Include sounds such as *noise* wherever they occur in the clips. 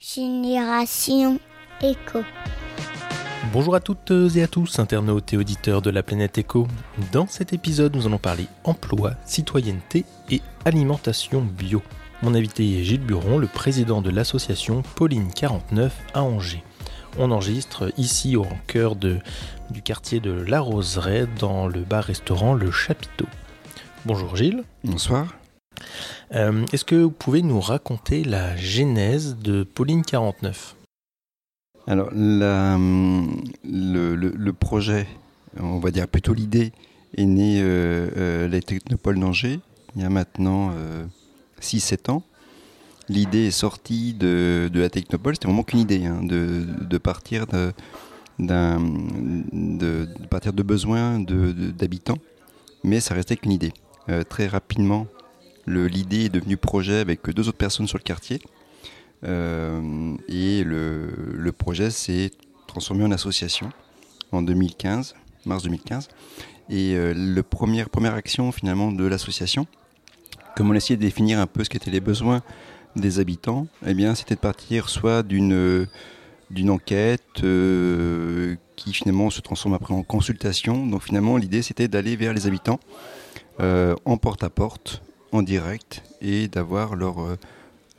Génération Éco. Bonjour à toutes et à tous, internautes et auditeurs de la planète Éco. Dans cet épisode, nous allons parler emploi, citoyenneté et alimentation bio. Mon invité est Gilles Buron, le président de l'association Pauline 49 à Angers. On enregistre ici au cœur de, du quartier de La Roseraie dans le bar-restaurant Le Chapiteau. Bonjour Gilles. Bonsoir. Euh, Est-ce que vous pouvez nous raconter la genèse de Pauline 49 Alors, le, projet, on va dire plutôt l'idée, est née euh, euh, la Technopole d'Angers, il y a maintenant 6-7 ans. L'idée est sortie de, la Technopole, c'était vraiment qu'une idée, hein, de, partir de, partir de besoins d'habitants, mais ça restait qu'une idée. Euh, très rapidement, l'idée est devenue projet avec deux autres personnes sur le quartier. Euh, et le, projet s'est transformé en association en 2015, mars 2015. Et euh, le première, première action finalement de l'association, comme on essayait de définir un peu ce qu'étaient les besoins des habitants, eh bien c'était de partir soit d'une d'une enquête euh, qui finalement se transforme après en consultation. Donc finalement l'idée c'était d'aller vers les habitants en porte-à-porte, en direct, et d'avoir leur,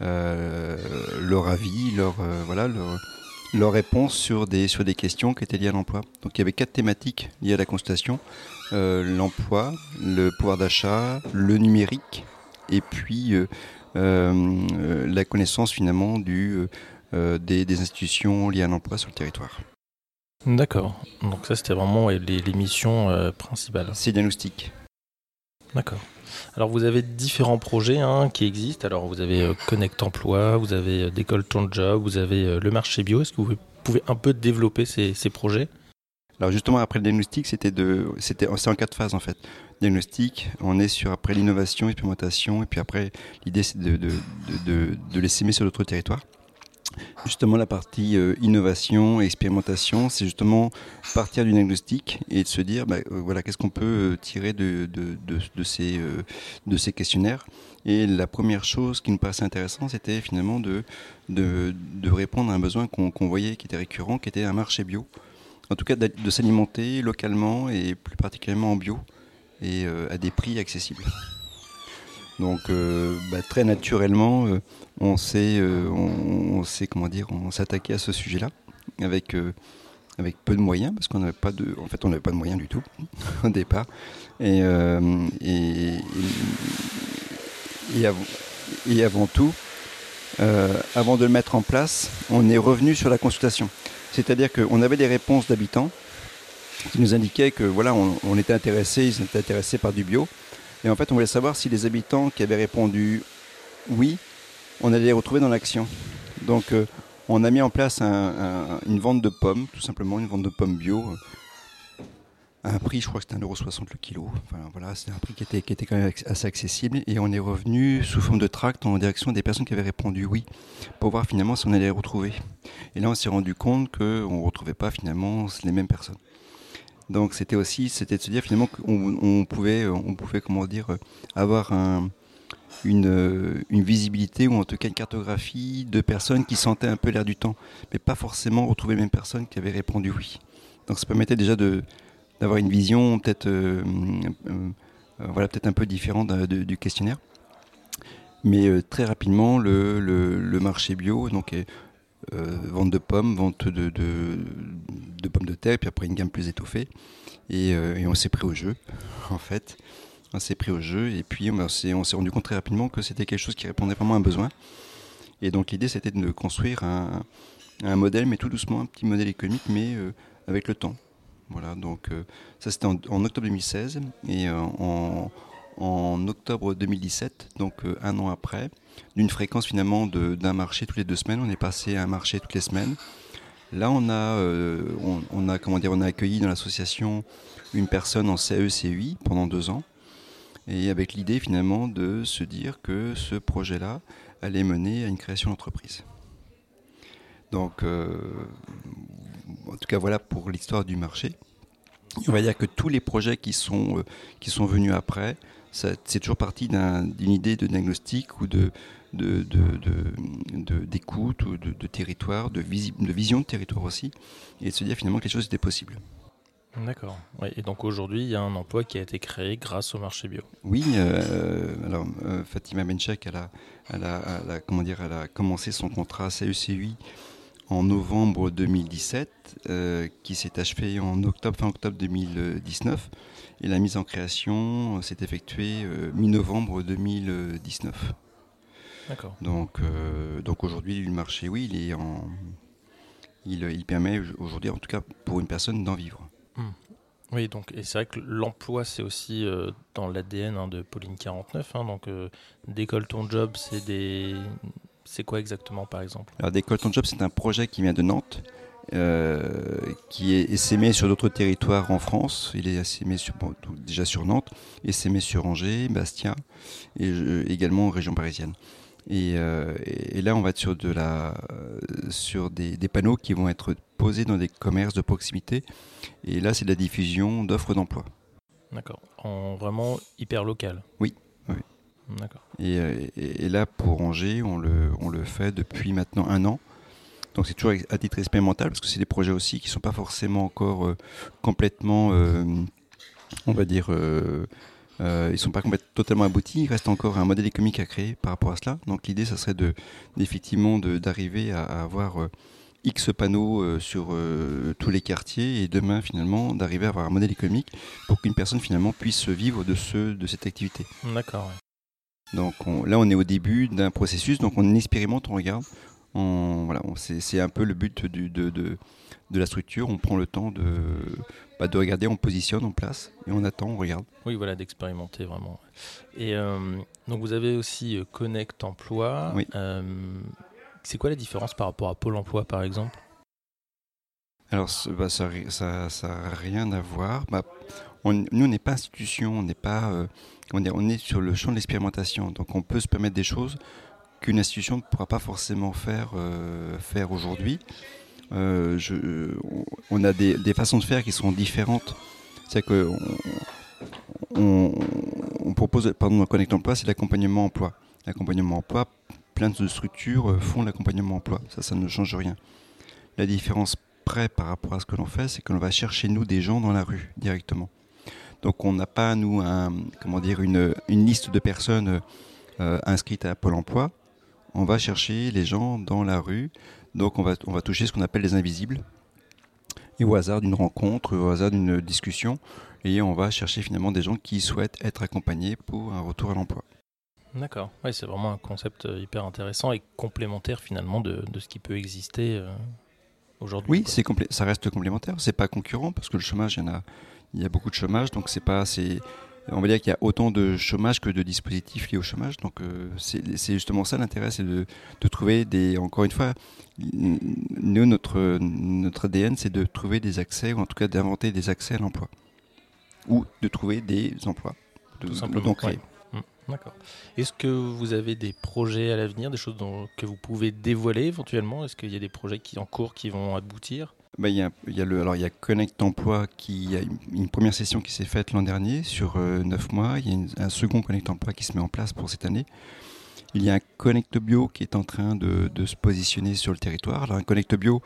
euh, leur avis, leur, euh, voilà, leur, leur, réponse sur des, sur des questions qui étaient liées à l'emploi. Donc il y avait quatre thématiques liées à la consultation. Euh, l'emploi, le pouvoir d'achat, le numérique, et puis la connaissance finalement du, des, des institutions liées à l'emploi sur le territoire. D'accord. Donc ça, c'était vraiment les, les missions euh, principales. C'est diagnostic. D'accord. Alors vous avez différents projets hein, qui existent. Alors vous avez euh, Connect Emploi, vous avez euh, Décolle ton job, vous avez euh, le marché bio. Est-ce que vous pouvez un peu développer ces, projets? Alors justement après le diagnostic, c'était c'était, c'est en quatre phases en fait. Diagnostic, on est sur après l'innovation, l'expérimentation, et puis après l'idée c'est de, de, de, les s'aimer sur d'autres territoires. Justement, la partie euh, innovation et expérimentation, c'est justement partir du diagnostic et de se dire, bah, euh, voilà, qu'est-ce qu'on peut euh, tirer de, ces, questionnaires. Et la première chose qui nous paraissait intéressante, c'était finalement de, répondre à un besoin qu'on qu voyait qui était récurrent, qui était un marché bio. En tout cas, de, s'alimenter localement et plus particulièrement en bio et à des prix accessibles. Donc, euh, bah, très naturellement, euh, on s'est, euh, on, comment dire, on attaqué à ce sujet-là avec avec peu de moyens parce qu'on n'avait pas de, en fait, on n'avait pas de moyens du tout *laughs* au départ. Et et, et, avant, tout, avant de le mettre en place, on est revenu sur la consultation. C'est-à-dire qu'on avait des réponses d'habitants qui nous indiquaient que voilà, on, on était intéressés, ils étaient intéressés par du bio. Et en fait, on voulait savoir si les habitants qui avaient répondu oui, on allait les retrouver dans l'action. Donc, euh, on a mis en place un, un, une vente de pommes, tout simplement, une vente de pommes bio. À un prix, je crois que c'était 1,60€ le kilo. Enfin, voilà, c'était un prix qui était, qui était quand même assez accessible. Et on est revenu sous forme de tract en direction des personnes qui avaient répondu oui, pour voir finalement si on allait les retrouver. Et là, on s'est rendu compte qu'on ne retrouvait pas finalement les mêmes personnes. Donc c'était aussi, c'était de se dire finalement qu'on on pouvait, on pouvait comment dire, avoir un, une, une, visibilité ou en tout cas une cartographie de personnes qui sentaient un peu l'air du temps, mais pas forcément retrouver les mêmes personnes qui avaient répondu oui. Donc ça permettait déjà de d'avoir une vision peut-être euh, euh, voilà peut-être un peu différente du questionnaire. Mais euh, très rapidement, le, le, le, marché bio donc est, euh, vente de pommes, vente de, de, pommes de terre, puis après une gamme plus étoffée. Et, euh, et on s'est pris au jeu, *laughs* en fait. On s'est pris au jeu, et puis on s'est rendu compte très rapidement que c'était quelque chose qui répondait vraiment à un besoin. Et donc l'idée, c'était de construire un, un, modèle, mais tout doucement, un petit modèle économique, mais euh, avec le temps. Voilà, donc ça c'était en, en, octobre 2016, et en, en octobre 2017, donc euh, un an après, d'une fréquence finalement d'un marché toutes les deux semaines, on est passé à un marché toutes les semaines. Là, on a, euh, on, a, comment dire, on a accueilli dans l'association une personne en CE-CUI pendant deux ans, et avec l'idée finalement de se dire que ce projet-là allait mener à une création d'entreprise. Donc, euh, en tout cas, voilà pour l'histoire du marché. On va dire que tous les projets qui sont, qui sont venus après c'est toujours parti d'une idée de diagnostic ou de d'écoute de, ou de, territoire, de, de vision de territoire aussi, et de se dire finalement que les choses étaient possibles. D'accord. et donc aujourd'hui, il y a un emploi qui a été créé grâce au marché bio. Oui, euh, alors euh, Fatima Benchek, elle a, elle, a, comment dire, elle a commencé son contrat CECUI en novembre 2017, euh, qui s'est achevé en octobre, fin octobre 2019. Et la mise en création s'est effectuée mi-novembre 2019. D'accord. Donc, donc aujourd'hui, le marché, oui, il est en, il, il permet aujourd'hui, en tout cas pour une personne, d'en vivre. Hmm. Oui, donc, et c'est vrai que l'emploi, c'est aussi euh, dans l'ADN hein, de Pauline 49. Hein, donc, euh, Décolle ton job, c'est des. C'est quoi exactement, par exemple? Alors, Décolle ton job, c'est un projet qui vient de Nantes, euh, qui est essaimé sur d'autres territoires en France. Il est essaimé sur, déjà sur Nantes, essaimé sur Angers, Bastia, et également en région parisienne. Euh, et, là, on va être sur, de la, sur des, panneaux qui vont être posés dans des commerces de proximité. Et là, c'est de la diffusion d'offres d'emploi. D'accord. En vraiment hyper local. Oui. oui. D'accord. Euh, et, là, pour Angers, on le, on le fait depuis maintenant un an. Donc c'est toujours à titre expérimental parce que c'est des projets aussi qui ne sont pas forcément encore euh, complètement, on va dire, euh, ils ne sont pas complètement totalement aboutis. Il reste encore un modèle économique à créer par rapport à cela. Donc l'idée, ça serait de, effectivement d'arriver à, avoir euh, X panneaux euh, sur tous les quartiers et demain finalement d'arriver à avoir un modèle économique pour qu'une personne finalement puisse vivre de, ce, de cette activité. D'accord. Donc là, on est au début d'un processus, donc on expérimente, on regarde. Voilà, c'est un peu le but du, de, de, de, la structure. On prend le temps de, bah, de regarder, on positionne, on place et on attend, on regarde. Oui, voilà, d'expérimenter vraiment. Et euh, donc vous avez aussi euh, Connect Emploi. Oui. Euh, c'est quoi la différence par rapport à Pôle Emploi, par exemple? Alors, bah, ça n'a rien à voir. Bah, on, nous, on n'est pas institution, on n'est pas, on, est, on est sur le champ de l'expérimentation. Donc, on peut se permettre des choses qu'une institution ne pourra pas forcément faire, faire aujourd'hui. Euh, on a des, façons de faire qui sont différentes. C'est que on, propose, pardon, Connect Emploi, c'est l'accompagnement emploi. L'accompagnement emploi, plein de structures euh, font l'accompagnement emploi. Ça, ça ne change rien. La différence près par rapport à ce que l'on fait, c'est que l'on va chercher nous des gens dans la rue directement. Donc on n'a pas nous un, comment dire une, une liste de personnes euh, inscrites à Pôle Emploi. On va chercher les gens dans la rue donc on va, on va toucher ce qu'on appelle les invisibles. Et au hasard d'une rencontre, au hasard d'une discussion, et on va chercher finalement des gens qui souhaitent être accompagnés pour un retour à l'emploi. D'accord, ouais, c'est vraiment un concept euh, hyper intéressant et complémentaire finalement de, de ce qui peut exister euh, aujourd'hui. Oui, c'est ça reste complémentaire, c'est pas concurrent parce que le chômage, il y, en a, il y a beaucoup de chômage, donc c'est pas, c'est, on va dire qu'il y a autant de chômage que de dispositifs liés au chômage. Donc euh, c'est justement ça l'intérêt, c'est de, trouver des. Encore une fois, nous notre notre ADN, c'est de trouver des accès ou en tout cas d'inventer des accès à l'emploi ou de trouver des emplois, de, tout simplement créer. D'accord. Est-ce que vous avez des projets à l'avenir, des choses que vous pouvez dévoiler éventuellement? Est-ce qu'il y a des projets qui en cours qui vont aboutir? Bah, y a, alors, il y a Connect Emploi qui a une, première session qui s'est faite l'an dernier sur euh, neuf mois. Il y a un second Connect Emploi qui se met en place pour cette année. Il y a un Connect Bio qui est en train de, se positionner sur le territoire. Un Connect Bio,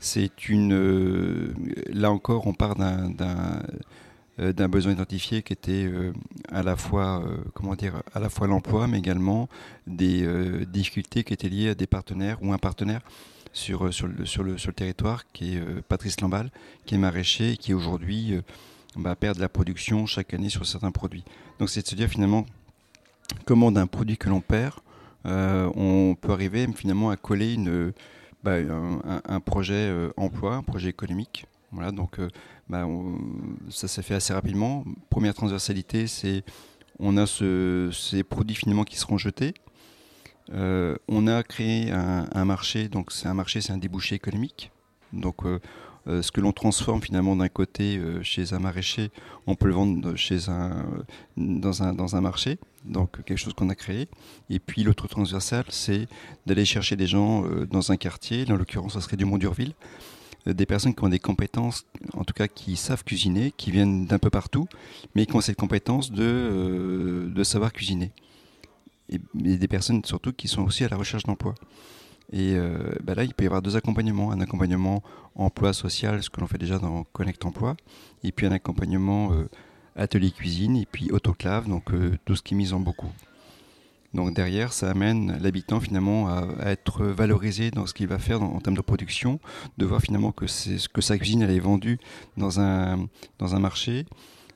c'est une. Euh, là encore, on part d'un euh, d'un besoin identifié qui était à la fois comment dire à la fois l'emploi mais également des difficultés qui étaient liées à des partenaires ou un partenaire sur, euh, sur, le, sur, le, sur le territoire, qui est euh, Patrice Lamballe, qui est maraîcher et qui aujourd'hui euh, bah, perd de la production chaque année sur certains produits. Donc c'est de se dire finalement comment d'un produit que l'on perd, on peut arriver finalement à coller une, bah, un, projet emploi, un projet économique. Voilà, donc bah, ça s'est fait assez rapidement. Première transversalité, c'est on a ce, ces produits finalement qui seront jetés. Euh, on a créé un, marché, donc c'est un marché, c'est un débouché économique. Donc euh, euh, ce que l'on transforme finalement d'un côté chez un maraîcher, on peut le vendre chez un, dans, un, dans un marché, donc quelque chose qu'on a créé. Et puis l'autre transversal, c'est d'aller chercher des gens dans un quartier, en l'occurrence ça serait du Mont d'Urville, des personnes qui ont des compétences, en tout cas qui savent cuisiner, qui viennent d'un peu partout, mais qui ont cette compétence de, de savoir cuisiner. Et, des personnes surtout qui sont aussi à la recherche d'emploi. Et bah là, il peut y avoir deux accompagnements. Un accompagnement emploi social, ce que l'on fait déjà dans Connect Emploi, et puis un accompagnement atelier cuisine, et puis autoclave, donc tout ce qui mise en beaucoup. Donc derrière, ça amène l'habitant finalement à, être valorisé dans ce qu'il va faire en termes de production, de voir finalement que, que sa cuisine elle est vendue dans un, dans un marché.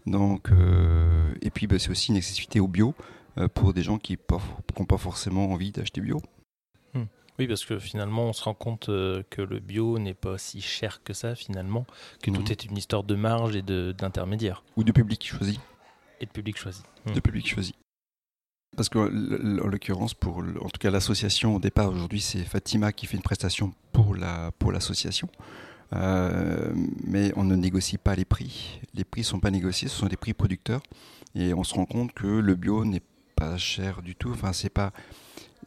Donc, euh, et puis bah, c'est aussi une accessibilité au bio euh, pour des gens qui n'ont pas forcément envie d'acheter bio. Hmm. Oui, parce que finalement, on se rend compte euh, que le bio n'est pas si cher que ça, finalement, que tout mhm. est une histoire de marge et d'intermédiaire. Ou de public choisi. Et de public choisi. De public choisi. Parce qu'en l'occurrence, pour en tout cas l'association au départ aujourd'hui, c'est Fatima qui fait une prestation pour la pour l'association. Euh, mais on ne négocie pas les prix. Les prix ne sont pas négociés, ce sont des prix producteurs. Et on se rend compte que le bio n'est pas cher du tout. Enfin, c'est pas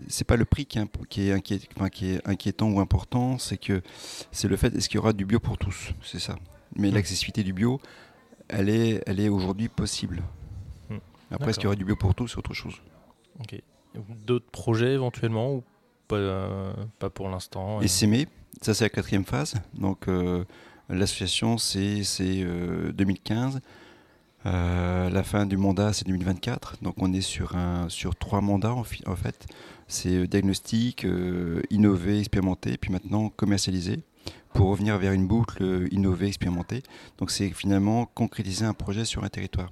c'est pas le prix qui est, qui est, qui est inquiétant ou important, c'est que c'est le fait est-ce qu'il y aura du bio pour tous, c'est ça. Mais mmh. l'accessibilité du bio, elle est, elle est aujourd'hui possible. Mmh. Après, est-ce qu'il y aura du bio pour tous, c'est autre chose. D'autres projets éventuellement ou pas, euh, pas pour l'instant Et s'aimer, ça c'est la quatrième phase. Donc euh, l'association c'est 2015. Euh, la fin du mandat c'est 2024. Donc on est sur, un, sur trois mandats en, fait. C'est diagnostic, innover, expérimenter, puis maintenant commercialiser pour revenir vers une boucle innover, expérimenter. Donc c'est finalement concrétiser un projet sur un territoire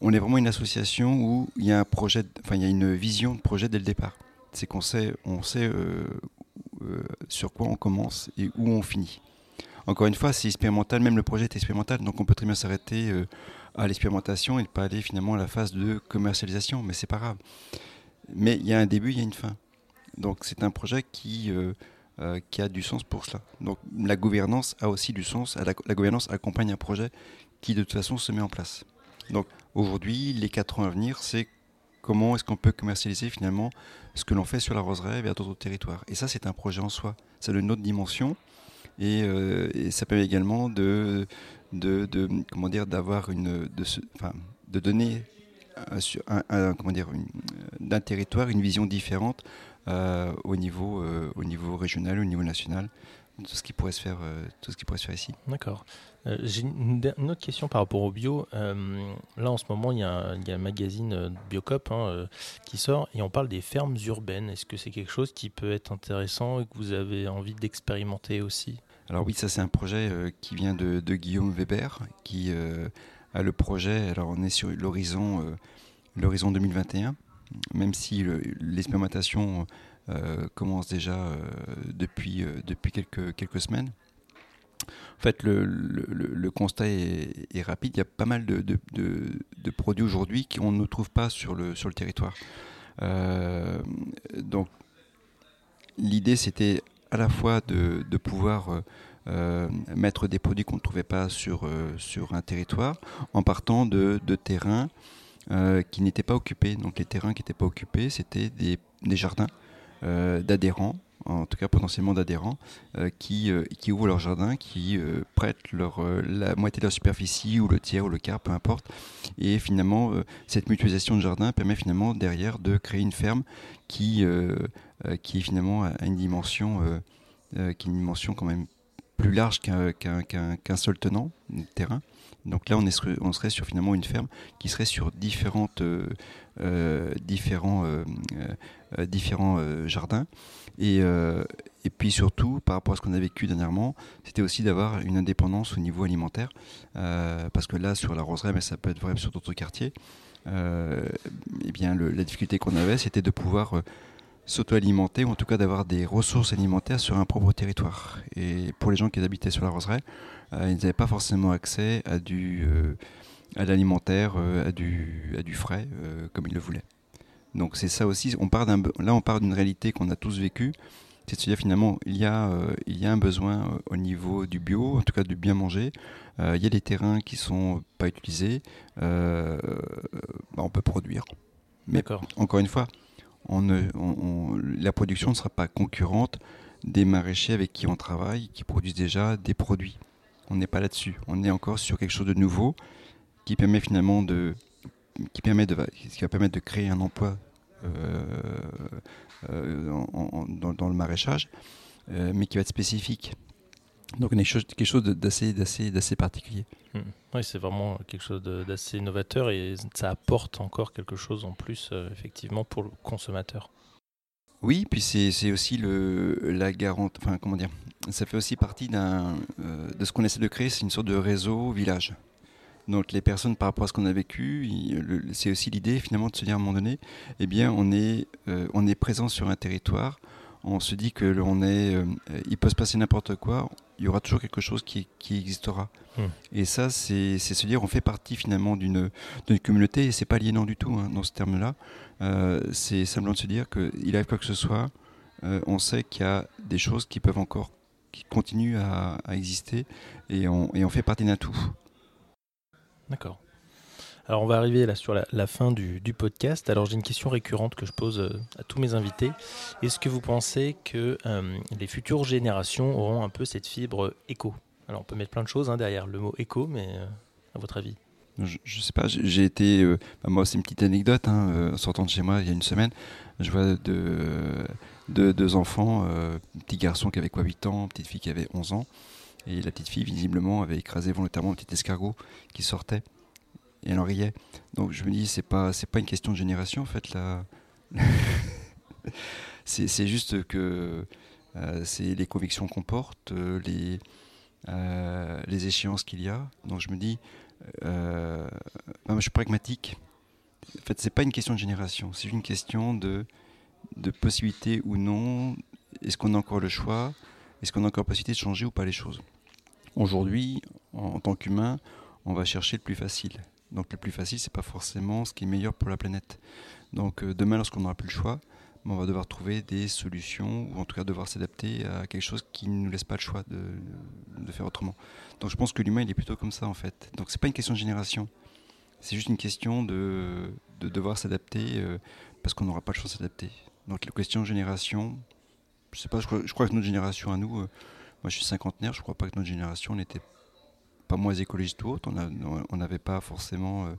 on est vraiment une association où il y a un projet, enfin il y a une vision de projet dès le départ. C'est qu'on sait, on sait euh, euh, sur quoi on commence et où on finit. Encore une fois, c'est expérimental, même le projet est expérimental, donc on peut très bien s'arrêter euh, à l'expérimentation et ne pas aller finalement à la phase de commercialisation, mais c'est pas grave. Mais il y a un début, il y a une fin. Donc c'est un projet qui, qui a du sens pour cela. Donc la gouvernance a aussi du sens, la, gouvernance accompagne un projet qui de toute façon se met en place. Donc aujourd'hui, les quatre ans à venir, c'est comment est-ce qu'on peut commercialiser finalement ce que l'on fait sur la roseraie vers d'autres territoires. Et ça, c'est un projet en soi. Donne une autre dimension. Et, euh, ça permet également de, de, comment dire, d'avoir une, de, enfin, de donner un, comment dire, d'un territoire une vision différente euh, au niveau, euh, au niveau régional, au niveau national tout ce qui pourrait se faire, tout ce qui pourrait se faire ici. D'accord. J'ai une, autre question par rapport au bio. Là, en ce moment, il y, a, un magazine Biocop hein, qui sort et on parle des fermes urbaines. Est-ce que c'est quelque chose qui peut être intéressant et que vous avez envie d'expérimenter aussi? Alors oui, ça c'est un projet qui vient de, Guillaume Weber, qui a le projet. Alors on est sur l'horizon, l'horizon 2021, même si l'expérimentation euh, commence déjà euh, depuis, euh, quelques, semaines. En fait, le, constat est, rapide. Il y a pas mal de, produits aujourd'hui qu'on ne trouve pas sur le, sur le territoire. donc, l'idée, c'était à la fois de, pouvoir mettre des produits qu'on ne trouvait pas sur, sur un territoire en partant de, terrains qui n'étaient pas occupés. Donc, les terrains qui n'étaient pas occupés, c'était des, des jardins euh, d'adhérents, en tout cas potentiellement d'adhérents, euh, qui, euh, qui ouvrent leur jardin, qui prêtent leur, la moitié de leur superficie ou le tiers ou le quart, peu importe. Et finalement, cette mutualisation de jardin permet finalement derrière de créer une ferme qui, qui est finalement à une dimension, qui une dimension quand même plus large qu'un seul tenant de terrain. Donc là, on, serait sur finalement une ferme qui serait sur différentes, différents euh, différents euh, jardins. Et, euh, puis surtout, par rapport à ce qu'on a vécu dernièrement, c'était aussi d'avoir une indépendance au niveau alimentaire. parce que là, sur la roseraie, mais ça peut être vrai sur d'autres quartiers, euh, eh bien, la difficulté qu'on avait, c'était de pouvoir s'auto-alimenter, ou en tout cas d'avoir des ressources alimentaires sur un propre territoire. Et pour les gens qui habitaient sur la roseraie, ils n'avaient pas forcément accès à du à l'alimentaire, à, du, à du frais, comme ils le voulaient. Donc c'est ça aussi. On part là, on part d'une réalité qu'on a tous vécue. C'est de se dire finalement, il y a, euh, il y a un besoin euh, au niveau du bio, en tout cas du bien manger. Euh, il y a des terrains qui sont pas utilisés. Bah, on peut produire. Mais encore une fois, on ne, la production ne sera pas concurrente des maraîchers avec qui on travaille, qui produisent déjà des produits. On n'est pas là-dessus. On est encore sur quelque chose de nouveau qui permet finalement de, qui permet de, qui va permettre de créer un emploi euh, euh, dans, le maraîchage, euh, mais qui va être spécifique. Donc, quelque chose d'assez, d'assez, d'assez particulier. Hmm. Oui, c'est vraiment quelque chose d'assez novateur et ça apporte encore quelque chose en plus, effectivement, pour le consommateur. Oui, puis c'est aussi le, la garantie, enfin comment dire, ça fait aussi partie d'un, de ce qu'on essaie de créer, c'est une sorte de réseau village. Donc les personnes par rapport à ce qu'on a vécu, c'est aussi l'idée finalement de se dire à un moment donné, eh bien on est, euh, on est présent sur un territoire, on se dit que l'on est, euh, il peut se passer n'importe quoi, il y aura toujours quelque chose qui, qui existera. Hmm. Et ça, c'est se dire, on fait partie finalement d'une communauté, et c'est pas aliénant du tout hein, dans ce terme-là. Euh, c'est simplement de se dire qu'il arrive quoi que ce soit, on sait qu'il y a des choses qui peuvent encore, qui continuent à, exister, et on, et on fait partie d'un tout. D'accord. Alors on va arriver là sur la, fin du, podcast. Alors j'ai une question récurrente que je pose euh, à tous mes invités. Est-ce que vous pensez que euh, les futures générations auront un peu cette fibre éco Alors on peut mettre plein de choses hein, derrière le mot éco, mais euh, à votre avis? Je, ne sais pas, j'ai été, bah, moi c'est une petite anecdote, hein, sortant de chez moi il y a une semaine, je vois deux, deux, enfants, un petit garçon qui avait quoi 8 ans, petite fille qui avait 11 ans, et la petite fille, visiblement, avait écrasé volontairement un petit escargot qui sortait. Et elle en riait. Donc je me dis, c'est pas, c'est pas une question de génération, en fait. Là. *laughs* c'est, juste que euh, c'est les convictions qu'on porte, euh, les, euh, les échéances qu'il y a. Donc je me dis, je suis pragmatique. En fait, c'est pas une question de génération, c'est une question de, de possibilité ou non. Est-ce qu'on a encore le choix? Est-ce qu'on a encore la possibilité de changer ou pas les choses? Aujourd'hui, en, tant qu'humain, on va chercher le plus facile. Donc le plus facile, c'est pas forcément ce qui est meilleur pour la planète. Donc euh, demain, lorsqu'on n'aura plus le choix, on va devoir trouver des solutions, ou en tout cas devoir s'adapter à quelque chose qui ne nous laisse pas le choix de, faire autrement. Donc je pense que l'humain, il est plutôt comme ça en fait. Donc c'est pas une question de génération, c'est juste une question de, devoir s'adapter euh, parce qu'on n'aura pas le choix de s'adapter. Donc la question de génération, je sais pas, je crois, que notre génération à nous, euh, moi je suis cinquantenaire, je crois pas que notre génération n'était pas moins écologiste ou autre. On n'avait pas forcément. Euh,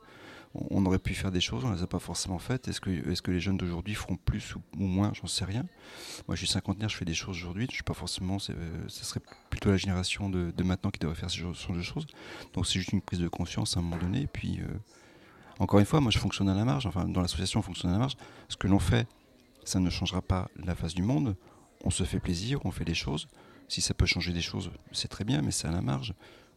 on aurait pu faire des choses, on ne les a pas forcément faites. Est-ce que, les jeunes d'aujourd'hui feront plus ou, moins? J'en sais rien. Moi, je suis cinquantenaire, je fais des choses aujourd'hui. Je suis pas forcément. Euh, ce serait plutôt la génération de, maintenant qui devrait faire ce genre de choses. Donc, c'est juste une prise de conscience à un moment donné. Puis, encore une fois, moi, je fonctionne à la marge. Enfin, dans l'association, on fonctionne à la marge. Ce que l'on fait, ça ne changera pas la face du monde on se fait plaisir, on fait des choses. Si ça peut changer des choses, c'est très bien, mais c'est à la marge.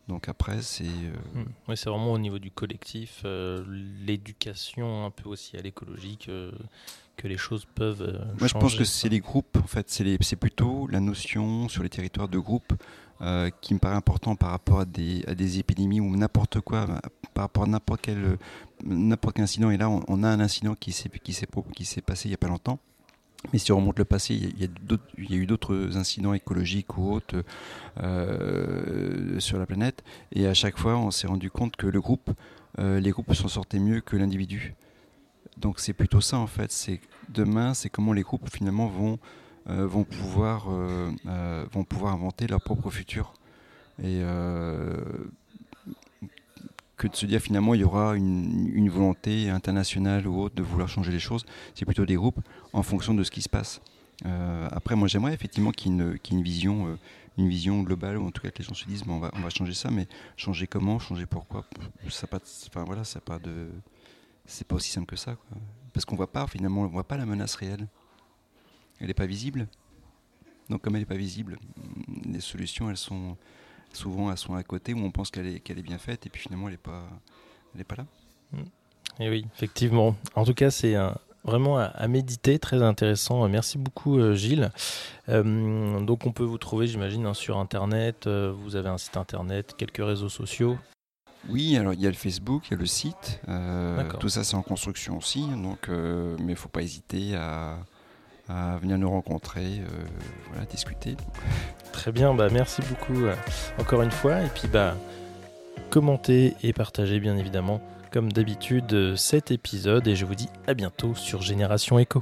Donc après, c'est. Euh, hmm. Oui, c'est vraiment au niveau du collectif, euh, l'éducation un peu aussi à l'écologie que, les choses peuvent. Euh, Moi, je pense que c'est les groupes, en fait, c'est plutôt la notion sur les territoires de groupe qui me paraît important par rapport à des, à des épidémies ou n'importe quoi, par rapport à n'importe quel, n'importe quel incident. Et là, on, a un incident qui s'est passé il n'y a pas longtemps. Mais si on remonte le passé, il y a, eu d'autres incidents écologiques ou autres euh, sur la planète. Et à chaque fois, on s'est rendu compte que le groupe, euh, les groupes s'en sortaient mieux que l'individu. Donc c'est plutôt ça en fait. Demain, c'est comment les groupes finalement vont euh, vont pouvoir vont pouvoir inventer leur propre futur. Et de se dire finalement il y aura une, volonté internationale ou autre de vouloir changer les choses. C'est plutôt des groupes en fonction de ce qui se passe. Euh, après, moi j'aimerais effectivement qu'il y, ait une, vision, euh, une vision globale, ou en tout cas que les gens se disent on, va, on va changer ça, mais changer comment, changer pourquoi ça pas, enfin, voilà, ça pas de, c'est pas aussi simple que ça. Parce qu'on voit pas finalement, on voit pas la menace réelle. Elle n'est pas visible. Donc comme elle n'est pas visible, les solutions elles sont, souvent elles sont à côté où on pense qu'elle est, qu'elle est bien faite et puis finalement elle n'est pas, elle pas là. Mm. Et oui, effectivement. En tout cas, c'est vraiment à, méditer, très intéressant. Merci beaucoup euh, Gilles. Euh, donc on peut vous trouver, j'imagine, hein, sur Internet. Euh, vous avez un site Internet, quelques réseaux sociaux. Oui, alors il y a le Facebook, il y a le site. tout ça c'est en construction aussi, donc mais il ne faut pas hésiter à, à venir nous rencontrer, euh, discuter. Très bien, bah merci beaucoup euh, encore une fois. Et puis bah commentez et partagez bien évidemment comme d'habitude cet épisode et je vous dis à bientôt sur Génération Echo.